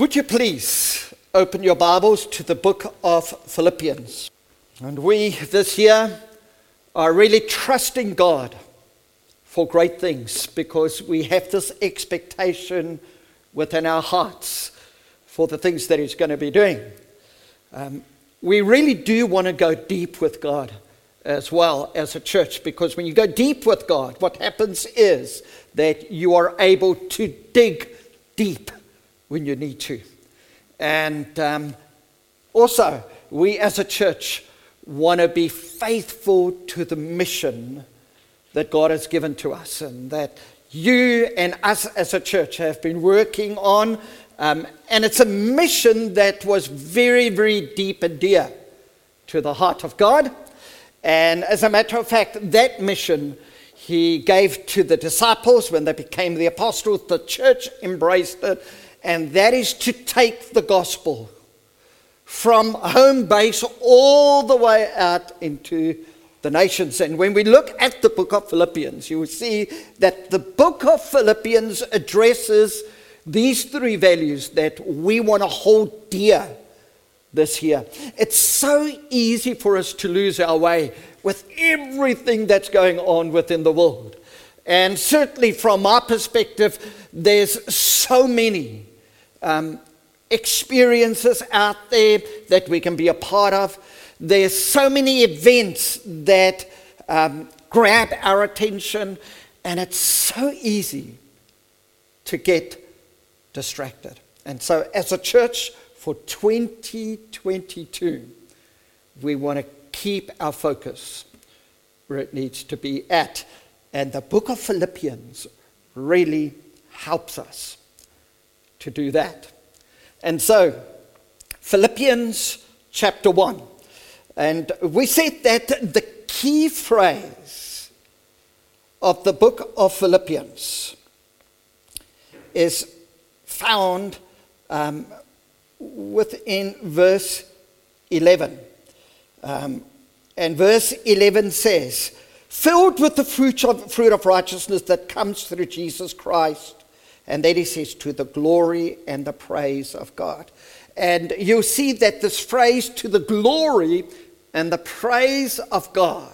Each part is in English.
Would you please open your Bibles to the book of Philippians? And we this year are really trusting God for great things because we have this expectation within our hearts for the things that He's going to be doing. Um, we really do want to go deep with God as well as a church because when you go deep with God, what happens is that you are able to dig deep when you need to. And um, also, we as a church want to be faithful to the mission that God has given to us and that you and us as a church have been working on. Um, and it's a mission that was very, very deep and dear to the heart of God. And as a matter of fact, that mission he gave to the disciples when they became the apostles. The church embraced it, and that is to take the gospel from home base all the way out into the nations. And when we look at the book of Philippians, you will see that the book of Philippians addresses these three values that we want to hold dear this year. It's so easy for us to lose our way with everything that's going on within the world. And certainly, from my perspective, there's so many um, experiences out there that we can be a part of. There's so many events that um, grab our attention, and it's so easy to get distracted. And so, as a church, for 2022, we want to keep our focus where it needs to be at. And the book of Philippians really helps us to do that. And so, Philippians chapter 1. And we said that the key phrase of the book of Philippians is found um, within verse 11. Um, and verse 11 says, filled with the fruit of, fruit of righteousness that comes through Jesus Christ. And then he says, to the glory and the praise of God. And you'll see that this phrase, to the glory and the praise of God,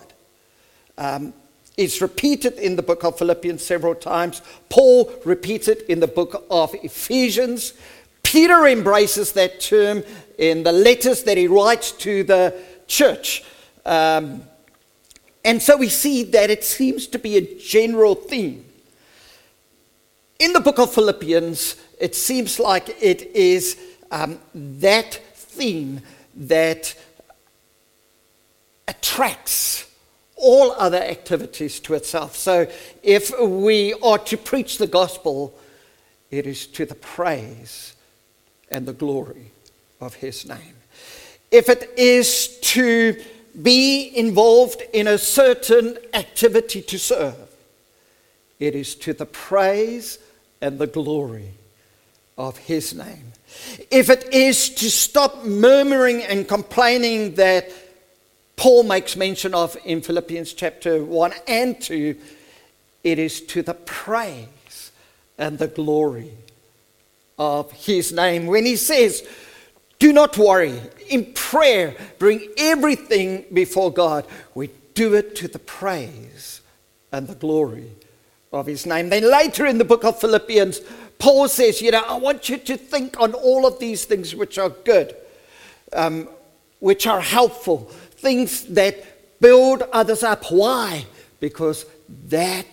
um, is repeated in the book of Philippians several times. Paul repeats it in the book of Ephesians. Peter embraces that term in the letters that he writes to the church. Um, and so we see that it seems to be a general theme. In the book of Philippians, it seems like it is um, that theme that attracts all other activities to itself. So if we are to preach the gospel, it is to the praise and the glory of his name. If it is to be involved in a certain activity to serve, it is to the praise and the glory of his name. If it is to stop murmuring and complaining that Paul makes mention of in Philippians chapter 1 and 2, it is to the praise and the glory of his name. When he says, Do not worry, in prayer, bring everything before God. We do it to the praise and the glory of his name. Then later in the book of Philippians, Paul says, You know, I want you to think on all of these things which are good, um, which are helpful, things that build others up. Why? Because that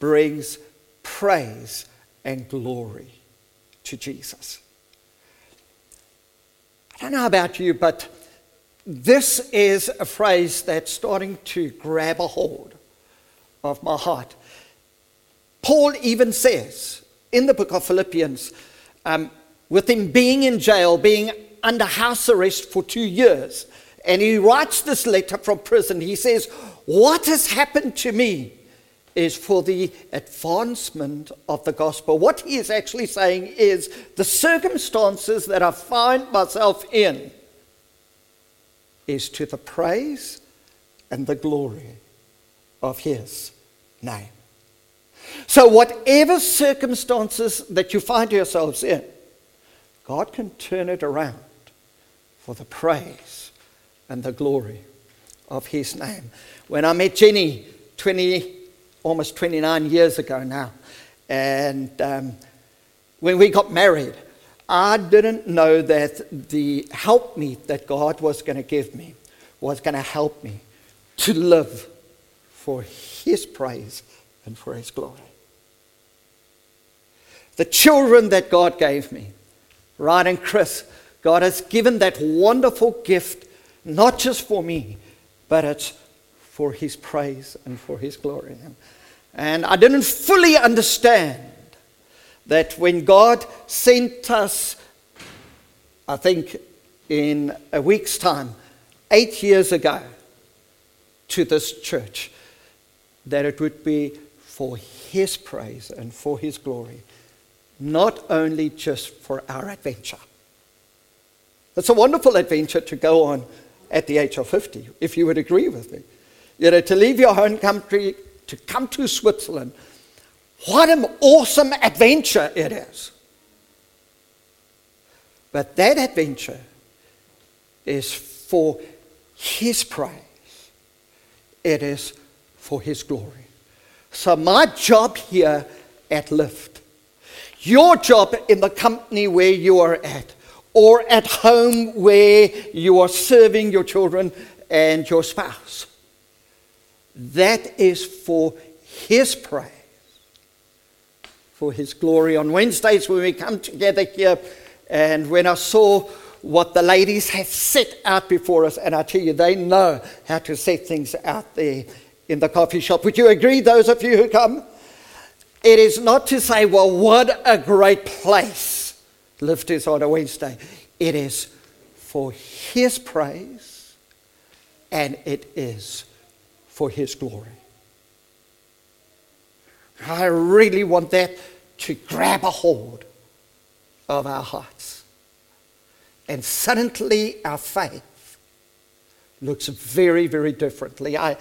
brings praise and glory to Jesus. I don't know about you, but this is a phrase that's starting to grab a hold of my heart. Paul even says in the book of Philippians, um, with him being in jail, being under house arrest for two years, and he writes this letter from prison, he says, What has happened to me? is for the advancement of the gospel. What he is actually saying is the circumstances that I find myself in is to the praise and the glory of his name. So, whatever circumstances that you find yourselves in, God can turn it around for the praise and the glory of His name. When I met Jenny 20, almost 29 years ago now, and um, when we got married, I didn't know that the help helpmeet that God was going to give me was going to help me to live for His praise and for His glory. The children that God gave me, Ryan and Chris, God has given that wonderful gift not just for me, but it's for His praise and for His glory. And I didn't fully understand that when God sent us, I think in a week's time, eight years ago, to this church, that it would be for His praise and for His glory, not only just for our adventure. It's a wonderful adventure to go on at the age of 50, if you would agree with me. You know, to leave your home country, to come to Switzerland, what an awesome adventure it is. But that adventure is for His praise, it is for His glory. So, my job here at Lift, your job in the company where you are at, or at home where you are serving your children and your spouse, that is for His praise for His glory. On Wednesdays, when we come together here, and when I saw what the ladies have set out before us, and I tell you, they know how to set things out there in the coffee shop. Would you agree, those of you who come? It is not to say, well, what a great place Lift is on a Wednesday. It is for His praise and it is for His glory. I really want that to grab a hold of our hearts. And suddenly our faith looks very, very differently. I,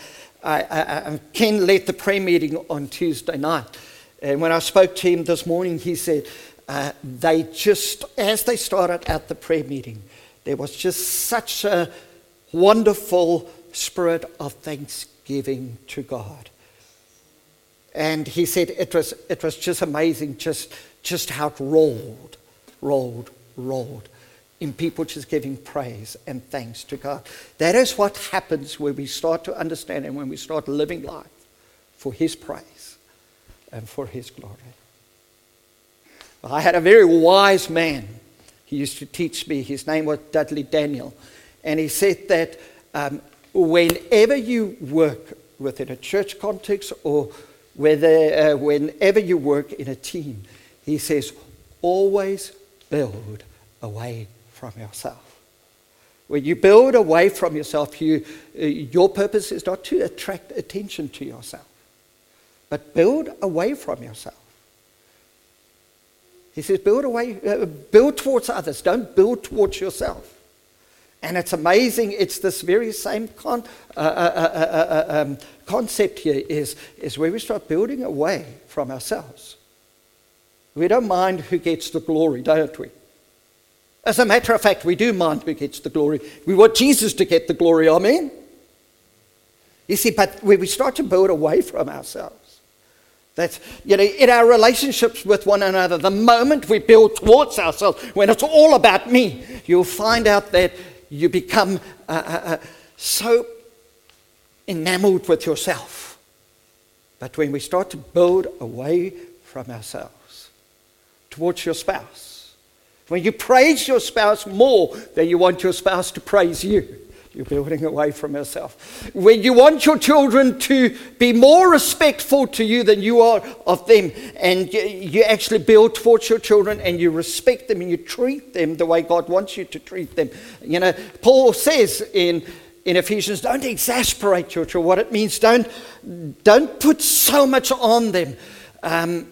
I, I, Ken led the prayer meeting on Tuesday night. And when I spoke to him this morning, he said, uh, they just, as they started at the prayer meeting, there was just such a wonderful spirit of thanksgiving to God. And he said it was, it was just amazing just, just how it rolled, rolled, rolled in people just giving praise and thanks to God. That is what happens when we start to understand and when we start living life for His praise and for His glory. I had a very wise man. He used to teach me. His name was Dudley Daniel. And he said that um, whenever you work within a church context or whether, uh, whenever you work in a team, he says, always build away from yourself. When you build away from yourself, you, uh, your purpose is not to attract attention to yourself, but build away from yourself. He says, build away, uh, build towards others, don't build towards yourself. And it's amazing, it's this very same con- uh, uh, uh, uh um, concept here is, is where we start building away from ourselves. We don't mind who gets the glory, don't we? As a matter of fact, we do mind who gets the glory. We want Jesus to get the glory, amen? You see, but when we start to build away from ourselves, that, you know, in our relationships with one another, the moment we build towards ourselves, when it's all about me, you'll find out that you become uh, uh, uh so enamored with yourself. But when we start to build away from ourselves towards your spouse, when you praise your spouse more than you want your spouse to praise you, you're building away from yourself. When you want your children to be more respectful to you than you are of them, and you actually build towards your children and you respect them and you treat them the way God wants you to treat them. You know, Paul says in in Ephesians, don't exasperate your children. What it means, don't, don't put so much on them. Um,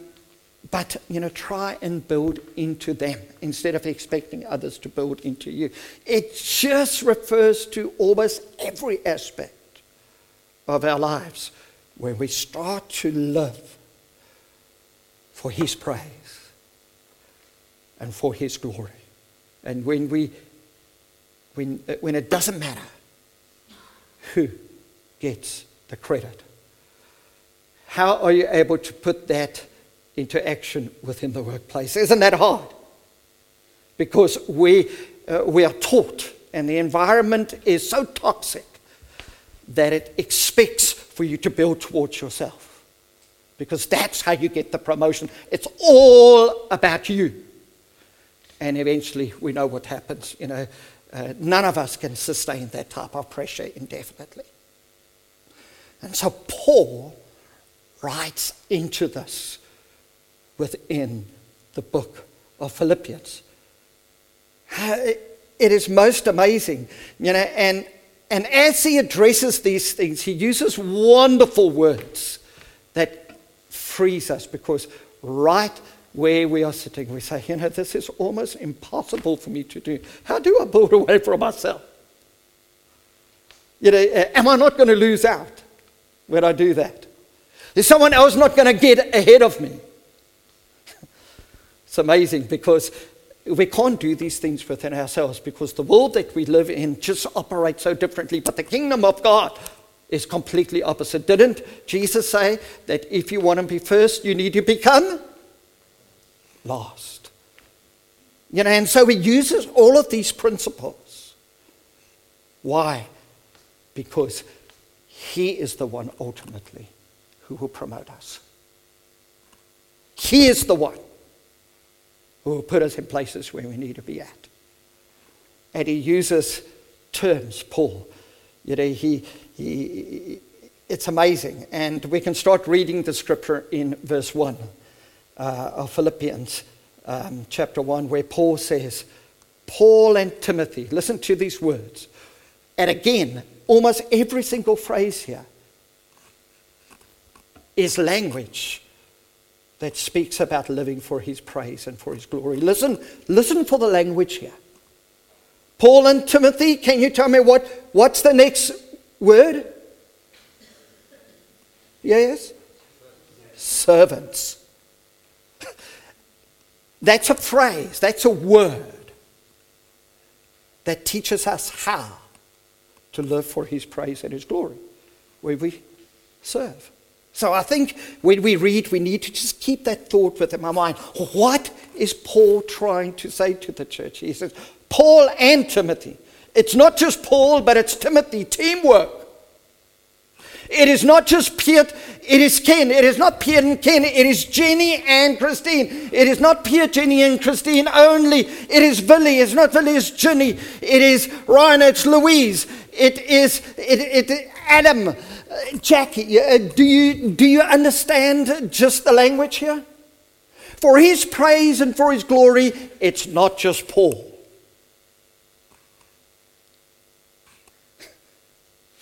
but, you know, try and build into them instead of expecting others to build into you. It just refers to almost every aspect of our lives when we start to live for His praise and for His glory. And when, we, when, when it doesn't matter who gets the credit, how are you able to put that into action within the workplace? Isn't that hard? Because we, uh, we are taught, and the environment is so toxic that it expects for you to build towards yourself. Because that's how you get the promotion. It's all about you. And eventually, we know what happens. You know, uh, none of us can sustain that type of pressure indefinitely. And so, Paul writes into this within the book of Philippians. It is most amazing, you know, and and as he addresses these things, he uses wonderful words that frees us because right where we are sitting, we say, you know, this is almost impossible for me to do. How do I build away from myself? You know, am I not going to lose out when I do that? Is someone else not going to get ahead of me? It's amazing because we can't do these things within ourselves because the world that we live in just operates so differently. But the kingdom of God is completely opposite. Didn't Jesus say that if you want to be first, you need to become last? You know, and so he uses all of these principles. Why? Because he is the one ultimately who will promote us. He is the one who will put us in places where we need to be at. And he uses terms, Paul. You know, he, he, it's amazing. And we can start reading the scripture in verse 1 uh, of Philippians um, chapter 1, where Paul says, Paul and Timothy, listen to these words. And again, almost every single phrase here is language that speaks about living for his praise and for his glory. Listen, listen for the language here. Paul and Timothy, can you tell me what, what's the next word? Yes? Servants. That's a phrase, that's a word that teaches us how to live for his praise and his glory, where we serve. So I think when we read, we need to just keep that thought within my mind. What is Paul trying to say to the church? He says, Paul and Timothy. It's not just Paul, but it's Timothy, teamwork. It is not just Piet, it is Ken. It is not Piet and Ken, it is Jenny and Christine. It is not Piet, Jenny, and Christine only. It is Billy. It's not Billy, it's Jenny. It is Ryan, it's Louise. It is it, it, Adam. Jackie, uh, do you, do you understand just the language here? For his praise and for his glory, it's not just Paul.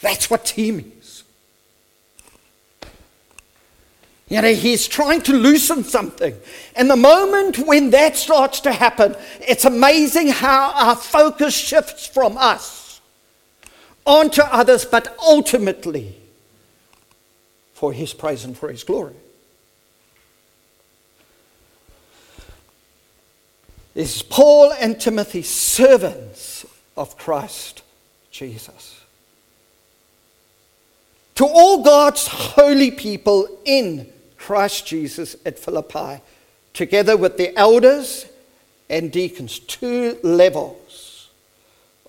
That's what team is. You know, he's trying to loosen something. And the moment when that starts to happen, it's amazing how our focus shifts from us onto others, but ultimately for his praise and for his glory. This is Paul and Timothy, servants of Christ Jesus. To all God's holy people in Christ Jesus at Philippi, together with the elders and deacons, two levels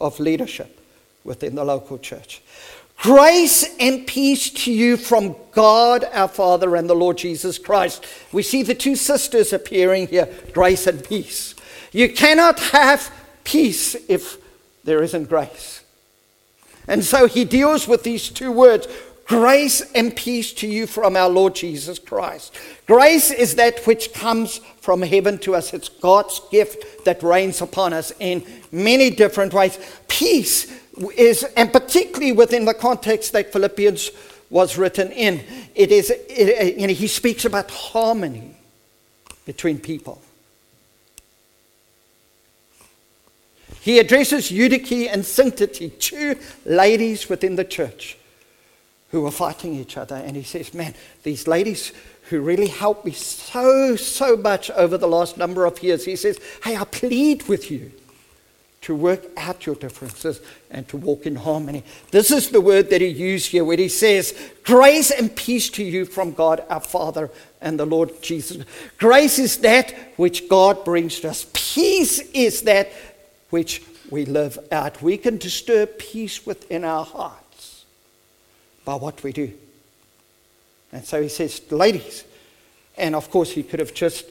of leadership within the local church. Grace and peace to you from God our Father and the Lord Jesus Christ. We see the two sisters appearing here grace and peace. You cannot have peace if there isn't grace. And so he deals with these two words grace and peace to you from our Lord Jesus Christ. Grace is that which comes from heaven to us, it's God's gift that rains upon us in many different ways. Peace is, and particularly within the context that Philippians was written in, it is, it, uh, you know, he speaks about harmony between people. He addresses Euodia and Syntyche, two ladies within the church who were fighting each other. And he says, Man, these ladies who really helped me so, so much over the last number of years, he says, Hey, I plead with you to work out your differences and to walk in harmony. This is the word that he used here where he says, Grace and peace to you from God our Father and the Lord Jesus. Grace is that which God brings to us, peace is that which we live out. We can disturb peace within our hearts by what we do. And so he says, Ladies, and of course, he could have just,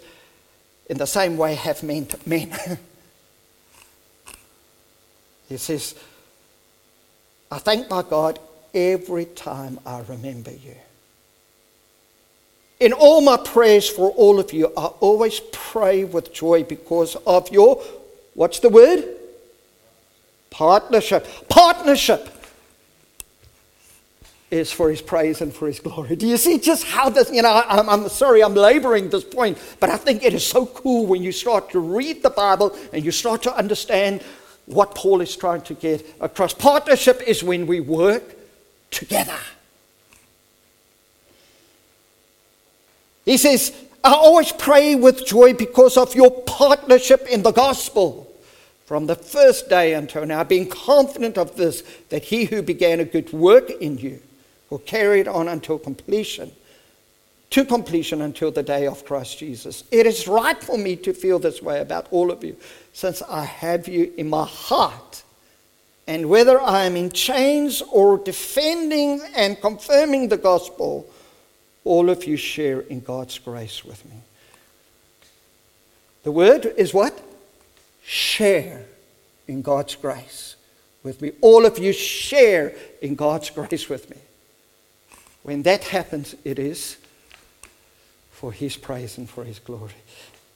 in the same way, have meant men. He says, I thank my God every time I remember you. In all my prayers for all of you, I always pray with joy because of your, what's the word? Partnership. Partnership is for his praise and for his glory. Do you see just how this, you know, I'm, I'm, sorry I'm laboring this point, but I think it is so cool when you start to read the Bible and you start to understand what Paul is trying to get across. Partnership is when we work together. He says, I always pray with joy because of your partnership in the gospel. From the first day until now, being confident of this, that he who began a good work in you will carry it on until completion to completion until the day of Christ Jesus. It is right for me to feel this way about all of you, since I have you in my heart. And whether I am in chains or defending and confirming the gospel, all of you share in God's grace with me. The word is what? Share in God's grace with me. All of you share in God's grace with me. When that happens, it is for his praise and for his glory.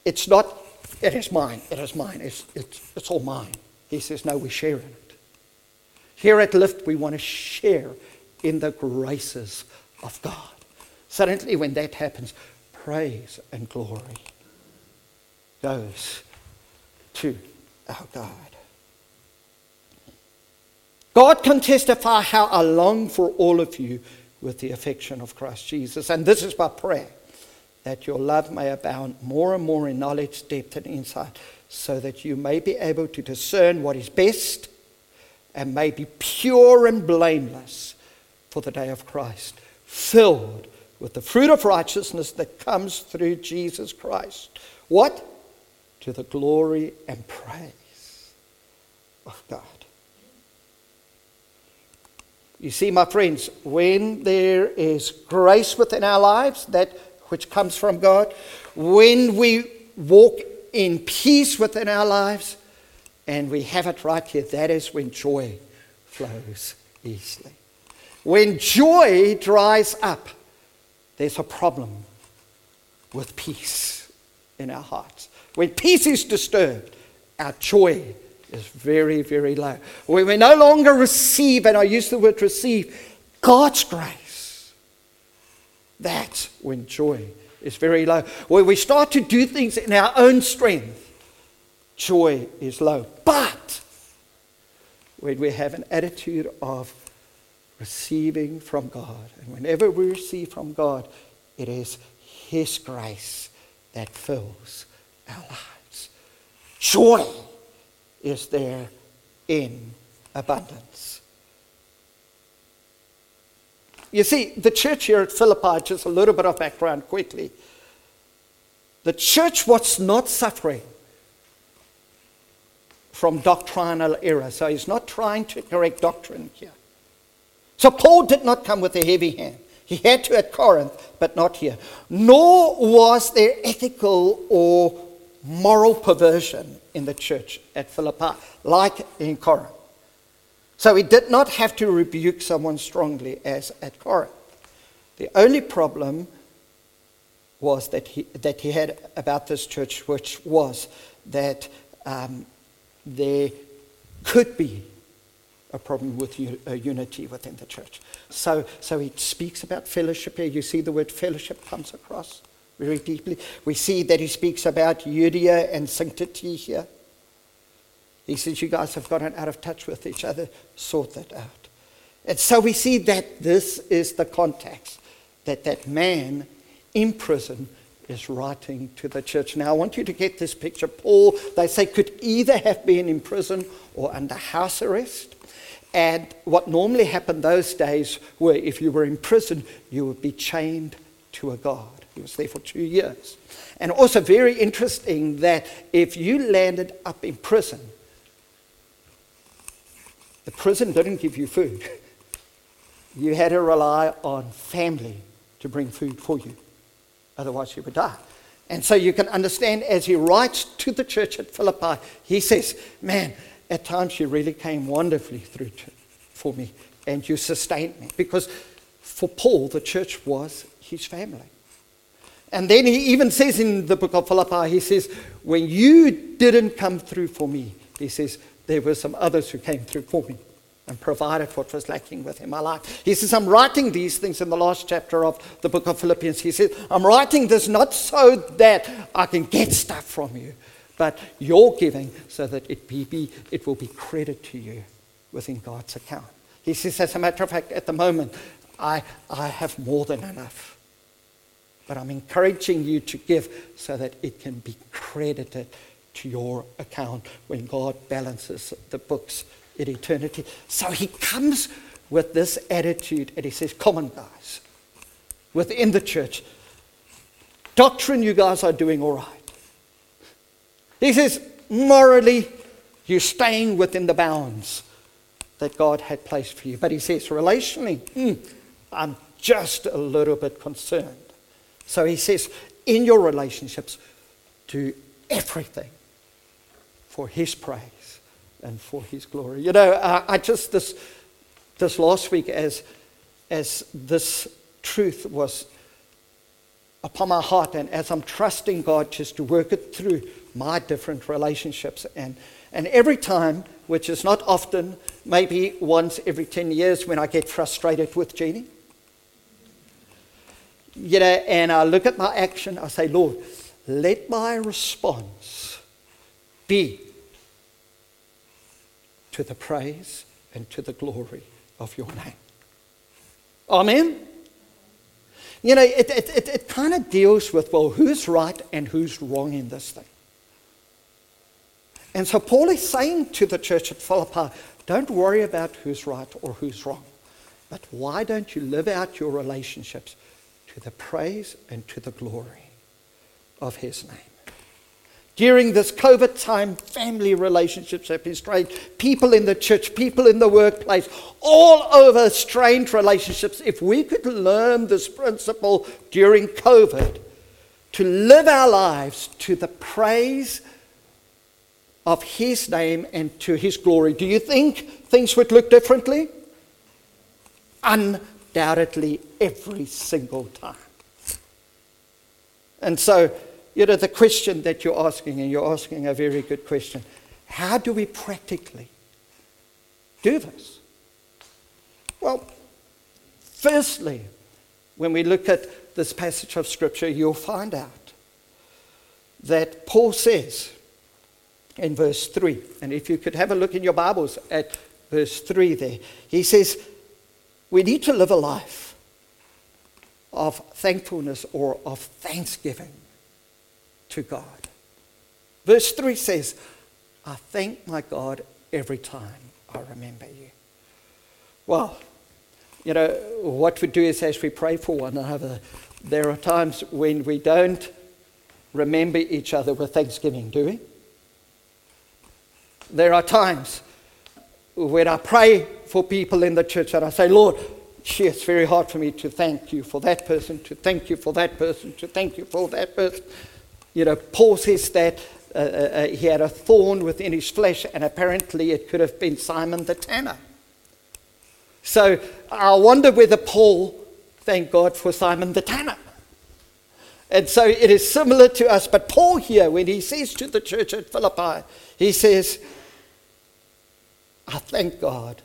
It's not, it is mine, it is mine, it's, it's, it's all mine. He says, no, we share in it. Here at Lift, we want to share in the graces of God. Suddenly, when that happens, praise and glory goes to our God. God can testify how I long for all of you with the affection of Christ Jesus. And this is my prayer that your love may abound more and more in knowledge, depth, and insight, so that you may be able to discern what is best and may be pure and blameless for the day of Christ, filled with the fruit of righteousness that comes through Jesus Christ. What? To the glory and praise of God. You see, my friends, when there is grace within our lives, that which comes from God, when we walk in peace within our lives and we have it right here, that is when joy flows easily. When joy dries up, there's a problem with peace in our hearts. When peace is disturbed, our joy is very, very low. When we no longer receive, and I use the word receive, God's grace that's when joy is very low. When we start to do things in our own strength, joy is low. But when we have an attitude of receiving from God, and whenever we receive from God, it is His grace that fills our lives. Joy is there in abundance. You see, the church here at Philippi, just a little bit of background quickly. The church was not suffering from doctrinal error. So he's not trying to correct doctrine here. So Paul did not come with a heavy hand. He had to at Corinth, but not here. Nor was there ethical or moral perversion in the church at Philippi, like in Corinth. So he did not have to rebuke someone strongly as at Corinth. The only problem was that he, that he had about this church, which was that um, there could be a problem with unity within the church. So, so he speaks about fellowship here. You see the word fellowship comes across very deeply. We see that he speaks about unity and sanctity here. He says, You guys have gotten out of touch with each other, sort that out. And so we see that this is the context that that man in prison is writing to the church. Now, I want you to get this picture. Paul, they say, could either have been in prison or under house arrest. And what normally happened those days were if you were in prison, you would be chained to a guard. He was there for two years. And also, very interesting that if you landed up in prison, the prison didn't give you food. You had to rely on family to bring food for you. Otherwise, you would die. And so you can understand as he writes to the church at Philippi, he says, Man, at times you really came wonderfully through to, for me and you sustained me. Because for Paul, the church was his family. And then he even says in the book of Philippi, he says, When you didn't come through for me, he says, there were some others who came through for me and provided what was lacking within my life. He says, I'm writing these things in the last chapter of the book of Philippians. He says, I'm writing this not so that I can get stuff from you, but you're giving so that it, be, be, it will be credit to you within God's account. He says, as a matter of fact, at the moment, I, I have more than enough. But I'm encouraging you to give so that it can be credited to your account when God balances the books in eternity. So he comes with this attitude and he says, Come on, guys, within the church, doctrine, you guys are doing all right. He says, morally, you're staying within the bounds that God had placed for you. But he says, relationally, mm, I'm just a little bit concerned. So he says, in your relationships, do everything for his praise and for his glory. You know, I, I just, this, this last week, as, as this truth was upon my heart, and as I'm trusting God just to work it through my different relationships, and, and every time, which is not often, maybe once every 10 years when I get frustrated with Jeannie, you know, and I look at my action, I say, Lord, let my response be to the praise and to the glory of your name. Amen? You know, it, it, it, it kind of deals with, well, who's right and who's wrong in this thing. And so Paul is saying to the church at Philippi, don't worry about who's right or who's wrong, but why don't you live out your relationships to the praise and to the glory of his name? During this COVID time, family relationships have been strained. People in the church, people in the workplace, all over strained relationships. If we could learn this principle during COVID, to live our lives to the praise of His name and to His glory, do you think things would look differently? Undoubtedly, every single time. And so, you know, the question that you're asking, and you're asking a very good question how do we practically do this? Well, firstly, when we look at this passage of Scripture, you'll find out that Paul says in verse 3, and if you could have a look in your Bibles at verse 3 there, he says, We need to live a life of thankfulness or of thanksgiving to God. Verse 3 says, I thank my God every time I remember you. Well, you know, what we do is as we pray for one another, there are times when we don't remember each other with thanksgiving, do we? There are times when I pray for people in the church and I say, Lord, gee, it's very hard for me to thank you for that person, to thank you for that person, to thank you for that person. You know, Paul says that uh, uh, uh, he had a thorn within his flesh, and apparently it could have been Simon the tanner. So I wonder whether Paul thanked God for Simon the tanner. And so it is similar to us. But Paul here, when he says to the church at Philippi, he says, I thank God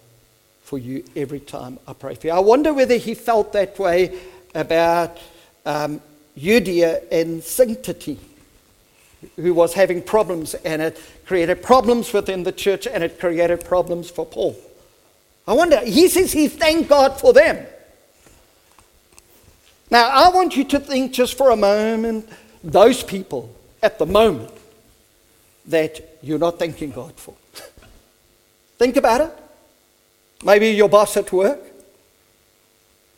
for you every time I pray for you. I wonder whether he felt that way about um, Euodia and Syntyche who was having problems, and it created problems within the church and it created problems for Paul. I wonder, he says he thanked God for them. Now, I want you to think just for a moment those people at the moment that you're not thanking God for. Think about it. Maybe your boss at work.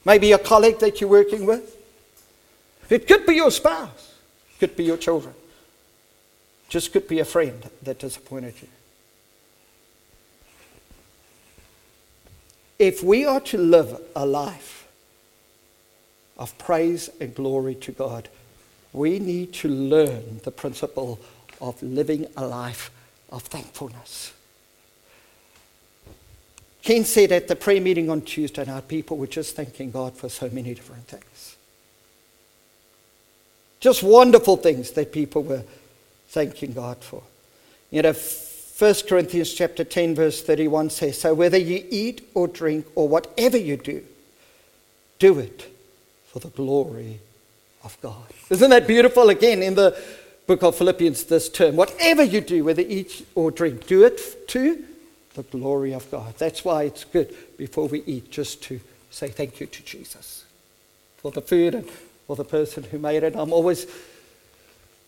Maybe a colleague that you're working with. It could be your spouse. It could be your children. Just could be a friend that disappointed you. If we are to live a life of praise and glory to God, we need to learn the principle of living a life of thankfulness. Ken said at the prayer meeting on Tuesday night, people were just thanking God for so many different things. Just wonderful things that people were thanking God for. You know, 1 Corinthians chapter 10 verse 31 says, So whether you eat or drink or whatever you do, do it for the glory of God. Isn't that beautiful? Again, in the book of Philippians, this term. Whatever you do, whether eat or drink, do it to the glory of God. That's why it's good before we eat just to say thank you to Jesus for the food and for the person who made it. I'm always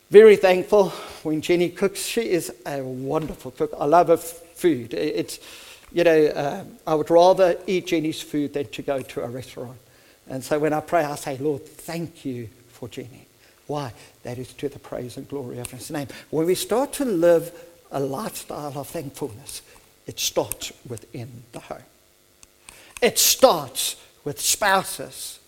very thankful when Jenny cooks. She is a wonderful cook. I love her food. It's, you know, um, I would rather eat Jenny's food than to go to a restaurant. And so when I pray, I say, Lord, thank you for Jenny. Why? That is to the praise and glory of his name. When we start to live a lifestyle of thankfulness, it starts within the home. It starts with spouses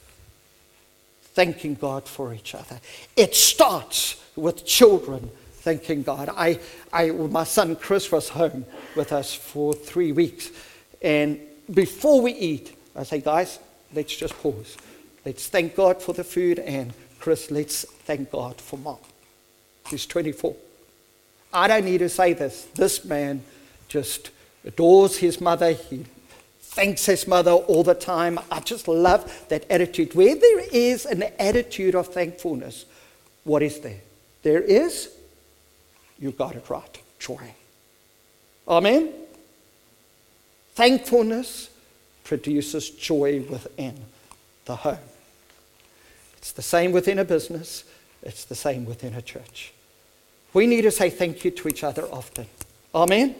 thanking God for each other. It starts with children thanking God. I, I, my son Chris was home with us for three weeks. And before we eat, I say, guys, let's just pause. Let's thank God for the food. And Chris, let's thank God for mom. She's 24. I don't need to say this. This man just adores his mother. He thanks his mother all the time. I just love that attitude. Where there is an attitude of thankfulness, what is there? There is, you got it right, joy. Amen? Thankfulness produces joy within the home. It's the same within a business, it's the same within a church. We need to say thank you to each other often. Amen?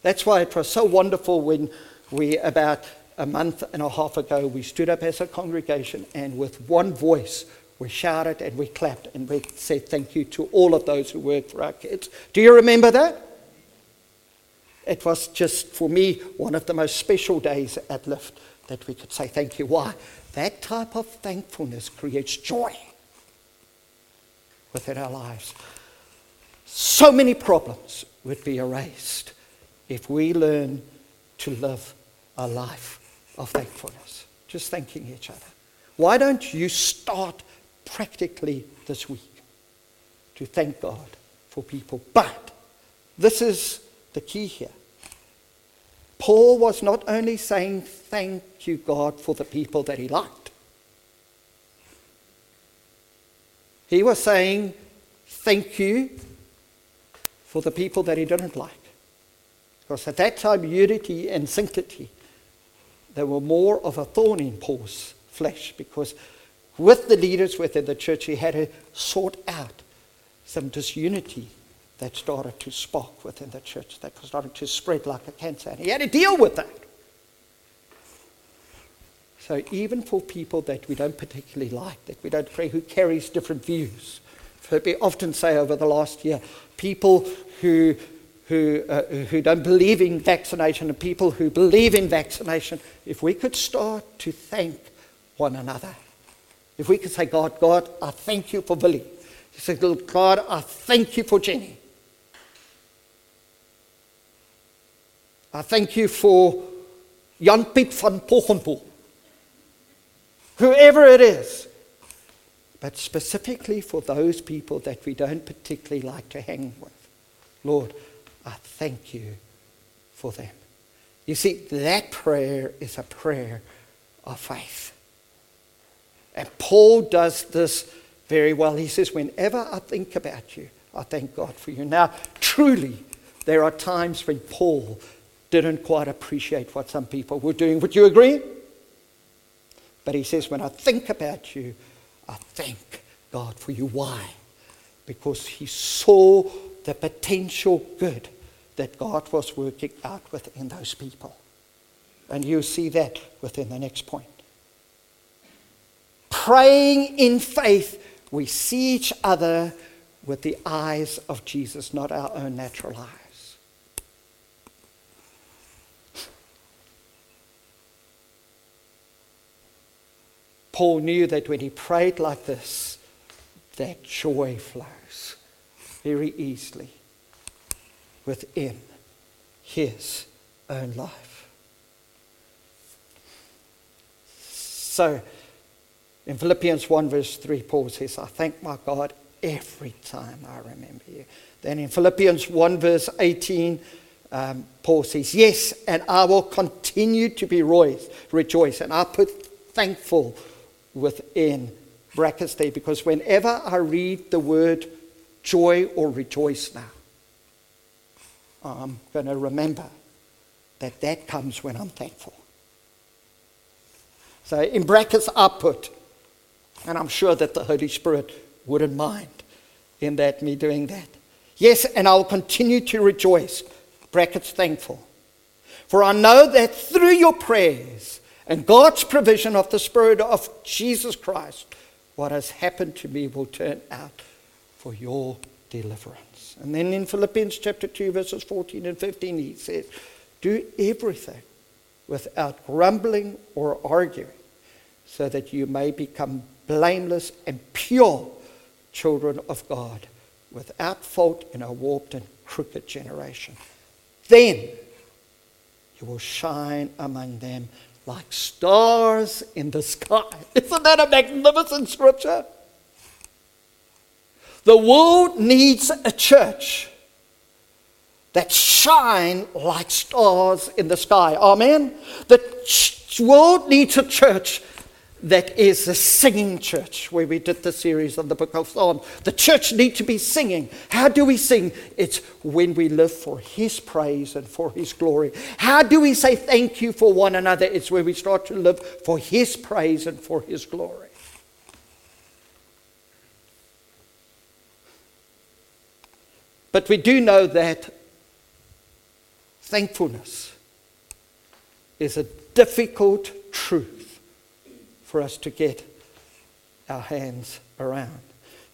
That's why it was so wonderful when we, about a month and a half ago, we stood up as a congregation and with one voice, we shouted and we clapped and we said thank you to all of those who work for our kids. Do you remember that? It was just, for me, one of the most special days at Lift that we could say thank you. Why? That type of thankfulness creates joy within our lives. So many problems would be erased if we learn to live a life of thankfulness, just thanking each other. Why don't you start practically this week to thank God for people? But this is the key here. Paul was not only saying thank you, God, for the people that he liked, he was saying thank you for the people that he didn't like. Because at that time, Euodia and Syntyche, they were more of a thorn in Paul's flesh. Because with the leaders within the church, he had to sort out some disunity that started to spark within the church, that was starting to spread like a cancer. And he had to deal with that. So even for people that we don't particularly like, that we don't pray, who carries different views, we often say over the last year, people who who, uh, who don't believe in vaccination and people who believe in vaccination, if we could start to thank one another, if we could say, God, God, I thank you for Billy. You say, God, I thank you for Jenny. I thank you for Jan Piet van Pochenpoel. Whoever it is. But specifically for those people that we don't particularly like to hang with. Lord, I thank you for them. You see, that prayer is a prayer of faith. And Paul does this very well. He says, Whenever I think about you, I thank God for you. Now, truly, there are times when Paul didn't quite appreciate what some people were doing. Would you agree? But he says, When I think about you, I thank God for you. Why? Because he saw the potential good that God was working out within those people. And you see that within the next point. Praying in faith, we see each other with the eyes of Jesus, not our own natural eyes. Paul knew that when he prayed like this, that joy flows very easily within his own life. So, in Philippians 1, verse 3, Paul says, I thank my God every time I remember you. Then in Philippians 1, verse 18, um, Paul says, Yes, and I will continue to be rejoice, rejoice. And I put thankful within brackets there because whenever I read the word joy or rejoice now, I'm going to remember that that comes when I'm thankful. So in brackets, I put, and I'm sure that the Holy Spirit wouldn't mind in that me doing that. Yes, and I will continue to rejoice. Brackets thankful. For I know that through your prayers and God's provision of the Spirit of Jesus Christ, what has happened to me will turn out for your deliverance. And then in Philippians chapter 2, verses 14 and 15, he says, Do everything without grumbling or arguing, so that you may become blameless and pure children of God, without fault in a warped and crooked generation. Then you will shine among them like stars in the sky. Isn't that a magnificent scripture? The world needs a church that shine like stars in the sky. Amen. The world needs a church that is a singing church where we did the series on the book of Psalms. The church needs to be singing. How do we sing? It's when we live for His praise and for His glory. How do we say thank you for one another? It's when we start to live for His praise and for His glory. But we do know that thankfulness is a difficult truth for us to get our hands around.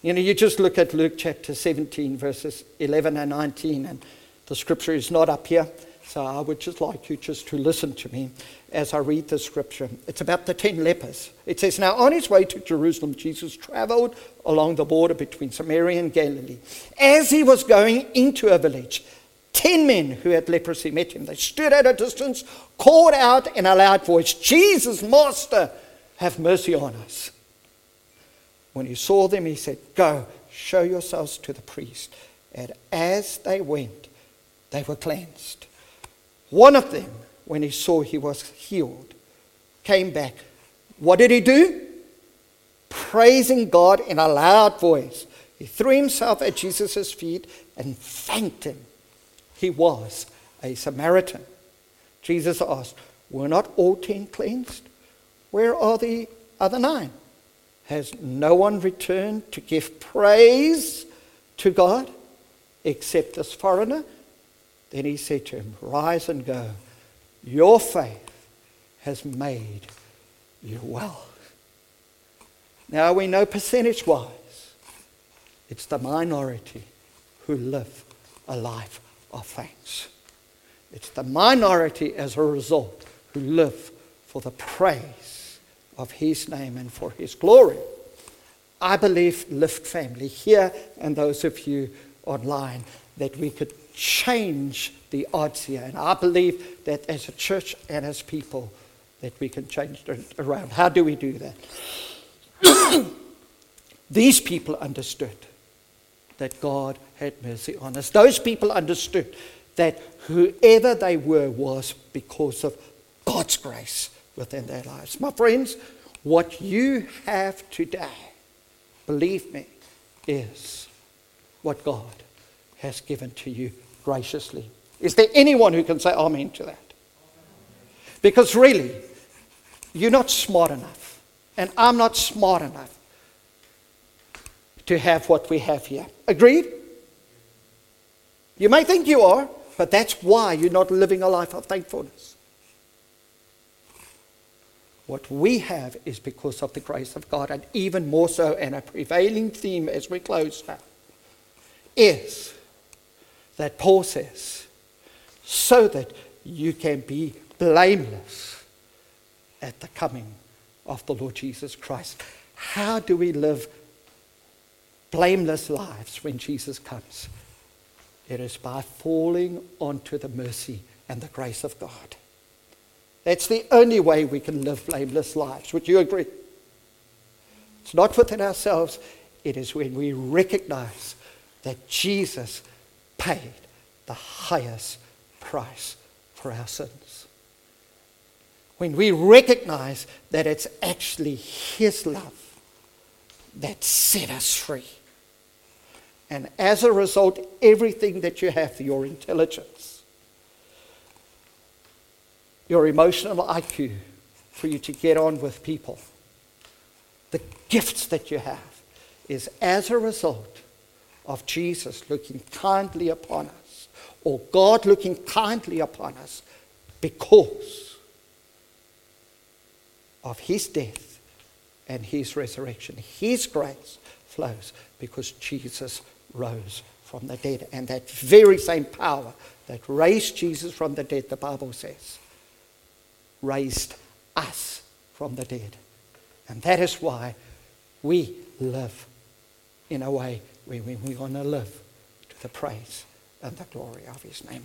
You know, you just look at Luke chapter 17, verses 11 and 19, and the scripture is not up here, so I would just like you just to listen to me as I read the scripture. It's about the ten lepers. It says, Now on his way to Jerusalem, Jesus traveled along the border between Samaria and Galilee. As he was going into a village, ten men who had leprosy met him. They stood at a distance, called out in a loud voice, Jesus, Master, have mercy on us. When he saw them, he said, Go, show yourselves to the priest. And as they went, they were cleansed. One of them, when he saw he was healed, came back. What did he do? Praising God in a loud voice. He threw himself at Jesus' feet and thanked him. He was a Samaritan. Jesus asked, Were not all ten cleansed? Where are the other nine? Has no one returned to give praise to God except this foreigner? Then he said to him, Rise and go. Your faith has made you well. Now we know percentage wise, it's the minority who live a life of thanks. It's the minority as a result who live for the praise of His name and for His glory. I believe, Lift family, here and those of you online, that we could change the odds here. And I believe that as a church and as people, that we can change it around. How do we do that? These people understood that God had mercy on us. Those people understood that whoever they were was because of God's grace within their lives. My friends, what you have today, believe me, is what God has given to you graciously. Is there anyone who can say amen to that? Because really, you're not smart enough, and I'm not smart enough to have what we have here. Agreed? You may think you are, but that's why you're not living a life of thankfulness. What we have is because of the grace of God, and even more so, and a prevailing theme as we close now, is that Paul says, so that you can be blameless at the coming of the Lord Jesus Christ. How do we live blameless lives when Jesus comes? It is by falling onto the mercy and the grace of God. That's the only way we can live blameless lives. Would you agree? It's not within ourselves, it is when we recognize that Jesus paid the highest price for our sins. When we recognize that it's actually His love that set us free. And as a result, everything that you have, your intelligence, your emotional IQ, for you to get on with people, the gifts that you have, is as a result of Jesus looking kindly upon us, or God looking kindly upon us because of his death and his resurrection. His grace flows because Jesus rose from the dead. And that very same power that raised Jesus from the dead, the Bible says, raised us from the dead. And that is why we live in a way where we want to live to the praise and the glory of his name.